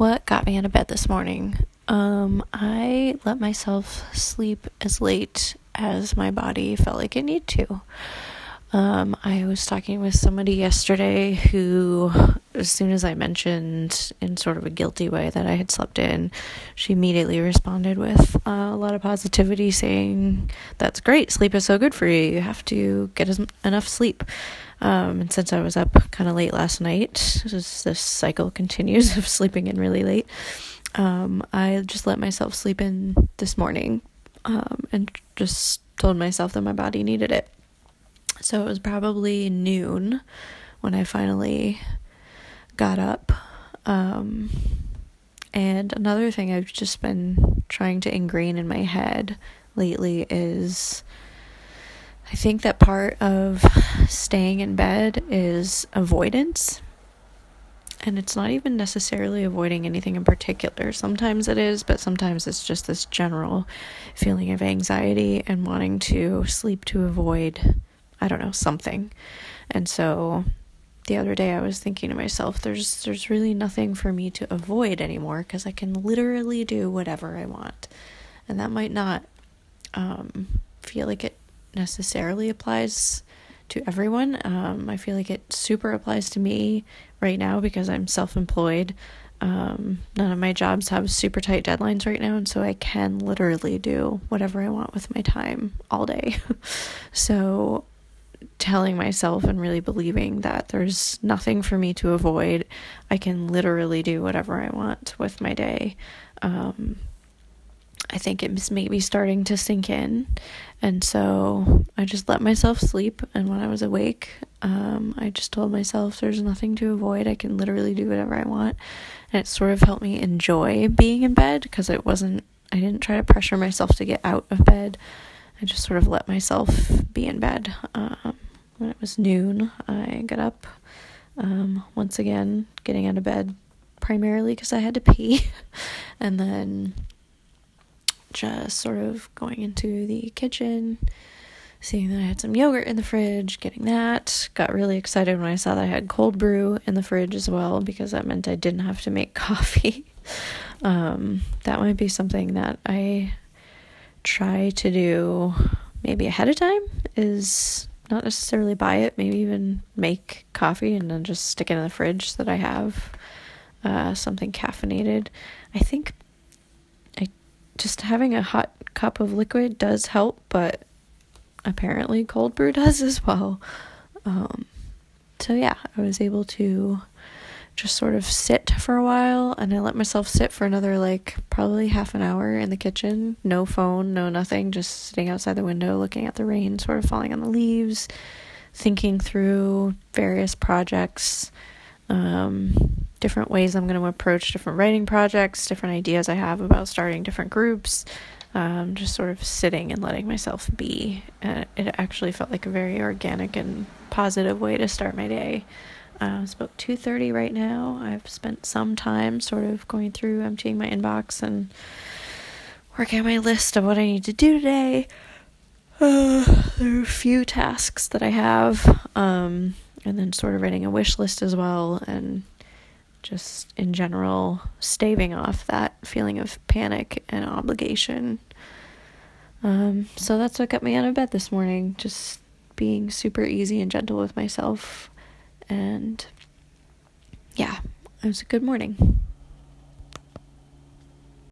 what got me out of bed this morning? Um, I let myself sleep as late as my body felt like it needed to. Um, I was talking with somebody yesterday who, as soon as I mentioned in sort of a guilty way that I had slept in, she immediately responded with uh, a lot of positivity saying, That's great. Sleep is so good for you. You have to get as, enough sleep. Um, and since I was up kind of late last night, this, this cycle continues of sleeping in really late. Um, I just let myself sleep in this morning um, and just told myself that my body needed it. So it was probably noon when I finally got up. Um, and another thing I've just been trying to ingrain in my head lately is I think that part of staying in bed is avoidance. And it's not even necessarily avoiding anything in particular. Sometimes it is, but sometimes it's just this general feeling of anxiety and wanting to sleep to avoid I don't know, something. And so the other day I was thinking to myself there's there's really nothing for me to avoid anymore because I can literally do whatever I want. And that might not um, feel like it necessarily applies to everyone. Um, I feel like it super applies to me right now because I'm self employed. Um, none of my jobs have super tight deadlines right now, and so I can literally do whatever I want with my time all day. so telling myself and really believing that there's nothing for me to avoid. I can literally do whatever I want with my day. Um, I think it's maybe starting to sink in. And so I just let myself sleep. And when I was awake, um, I just told myself there's nothing to avoid. I can literally do whatever I want. And it sort of helped me enjoy being in bed because it wasn't, I didn't try to pressure myself to get out of bed. I just sort of let myself be in bed. Um, was noon, I got up um, once again, getting out of bed primarily because I had to pee, and then just sort of going into the kitchen, seeing that I had some yogurt in the fridge, getting that. Got really excited when I saw that I had cold brew in the fridge as well because that meant I didn't have to make coffee. um, that might be something that I try to do maybe ahead of time is not necessarily buy it, maybe even make coffee and then just stick it in the fridge so that I have uh, something caffeinated. I think I just having a hot cup of liquid does help, but apparently cold brew does as well. Um, so yeah, I was able to just sort of sit for a while and I let myself sit for another like probably half an hour in the kitchen. No phone, no nothing, just sitting outside the window looking at the rain sort of falling on the leaves, thinking through various projects, um, different ways I'm going to approach different writing projects, different ideas I have about starting different groups. Um, just sort of sitting and letting myself be. It actually felt like a very organic and positive way to start my day. Uh, it's about 2.30 right now. I've spent some time sort of going through emptying my inbox and working on my list of what I need to do today. Uh, there are a few tasks that I have, um, and then sort of writing a wish list as well, and just in general staving off that feeling of panic and obligation. Um, so that's what got me out of bed this morning, just being super easy and gentle with myself and yeah, it was a good morning.